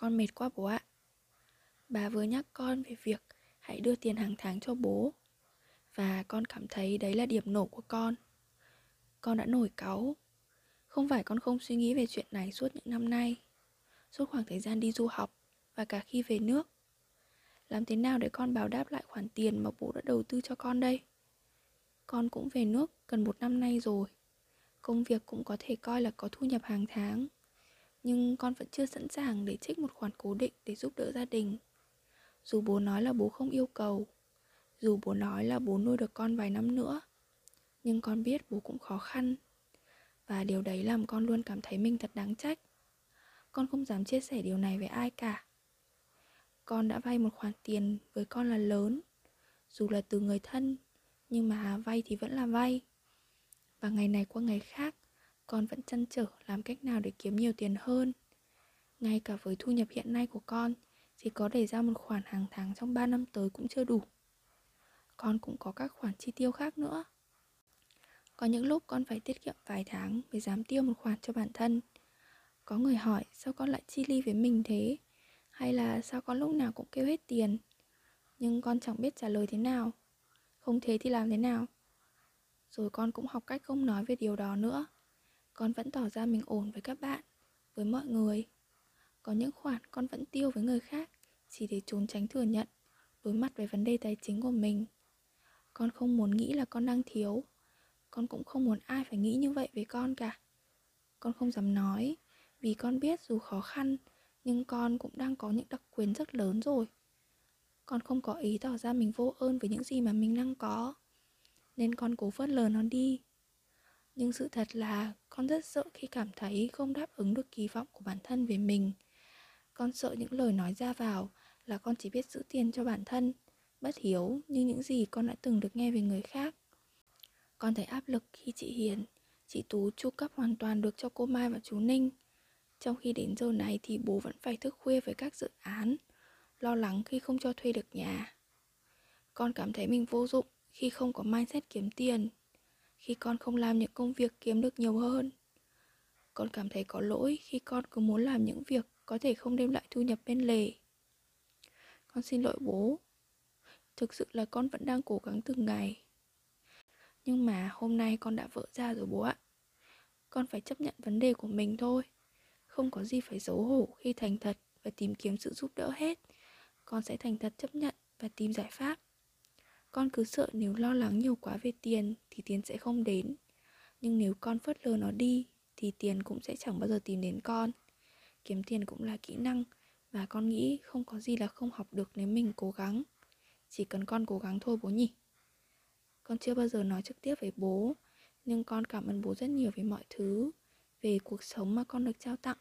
con mệt quá bố ạ. Bà vừa nhắc con về việc hãy đưa tiền hàng tháng cho bố. Và con cảm thấy đấy là điểm nổ của con. Con đã nổi cáu. Không phải con không suy nghĩ về chuyện này suốt những năm nay. Suốt khoảng thời gian đi du học Và cả khi về nước. Làm thế nào để con báo đáp lại khoản tiền mà bố đã đầu tư cho con đây? Con cũng về nước gần một năm nay rồi. Công việc cũng có thể coi là có thu nhập hàng tháng. Nhưng con vẫn chưa sẵn sàng để trích một khoản cố định để giúp đỡ gia đình. Dù bố nói là bố không yêu cầu, Dù bố nói là bố nuôi được con vài năm nữa, Nhưng con biết bố cũng khó khăn. Và điều đấy làm con luôn cảm thấy mình thật đáng trách. Con không dám chia sẻ điều này với ai cả. Con đã vay một khoản tiền với con là lớn, Dù là từ người thân, Nhưng mà vay thì vẫn là vay. Và ngày này qua ngày khác con vẫn chăn trở làm cách nào để kiếm nhiều tiền hơn. Ngay cả với thu nhập hiện nay của con, Chỉ có để ra một khoản hàng tháng trong 3 năm tới cũng chưa đủ. Con cũng có các khoản chi tiêu khác nữa. Có những lúc con phải tiết kiệm vài tháng Mới dám tiêu một khoản cho bản thân. Có người hỏi sao con lại chi ly với mình thế? Hay là sao con lúc nào cũng kêu hết tiền? Nhưng con chẳng biết trả lời thế nào. Không thế thì làm thế nào? Rồi con cũng học cách không nói về điều đó nữa. Con vẫn tỏ ra mình ổn với các bạn, Với mọi người. Có những khoản con vẫn tiêu với người khác, Chỉ để trốn tránh thừa nhận, Đối mặt với vấn đề tài chính của mình. Con không muốn nghĩ là con đang thiếu. Con cũng không muốn ai phải nghĩ như vậy với con cả. Con không dám nói, Vì con biết dù khó khăn, Nhưng con cũng đang có những đặc quyền rất lớn rồi. Con không có ý tỏ ra mình vô ơn với những gì mà mình đang có, nên con cố phớt lờ nó đi nhưng sự thật là con rất sợ khi cảm thấy không đáp ứng được kỳ vọng của bản thân về mình. Con sợ những lời nói ra vào là con chỉ biết giữ tiền cho bản thân, bất hiếu như những gì con đã từng được nghe về người khác. Con thấy áp lực khi chị hiền, chị tú chu cấp hoàn toàn được cho cô mai và chú ninh. Trong khi đến giờ này thì bố vẫn phải thức khuya với các dự án, lo lắng khi không cho thuê được nhà. Con cảm thấy mình vô dụng khi không có mindset kiếm tiền khi con không làm những công việc kiếm được nhiều hơn. Con cảm thấy có lỗi khi con cứ muốn làm những việc có thể không đem lại thu nhập bên lề. Con xin lỗi bố. Thực sự là con vẫn đang cố gắng từng ngày. Nhưng mà hôm nay con đã vỡ ra rồi bố ạ. Con phải chấp nhận vấn đề của mình thôi. Không có gì phải xấu hổ khi thành thật và tìm kiếm sự giúp đỡ hết. Con sẽ thành thật chấp nhận và tìm giải pháp con cứ sợ nếu lo lắng nhiều quá về tiền thì tiền sẽ không đến. Nhưng nếu con phớt lờ nó đi thì tiền cũng sẽ chẳng bao giờ tìm đến con. Kiếm tiền cũng là kỹ năng và con nghĩ không có gì là không học được nếu mình cố gắng. Chỉ cần con cố gắng thôi bố nhỉ. Con chưa bao giờ nói trực tiếp với bố, nhưng con cảm ơn bố rất nhiều về mọi thứ, về cuộc sống mà con được trao tặng.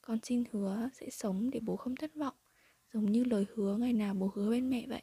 Con xin hứa sẽ sống để bố không thất vọng, giống như lời hứa ngày nào bố hứa bên mẹ vậy.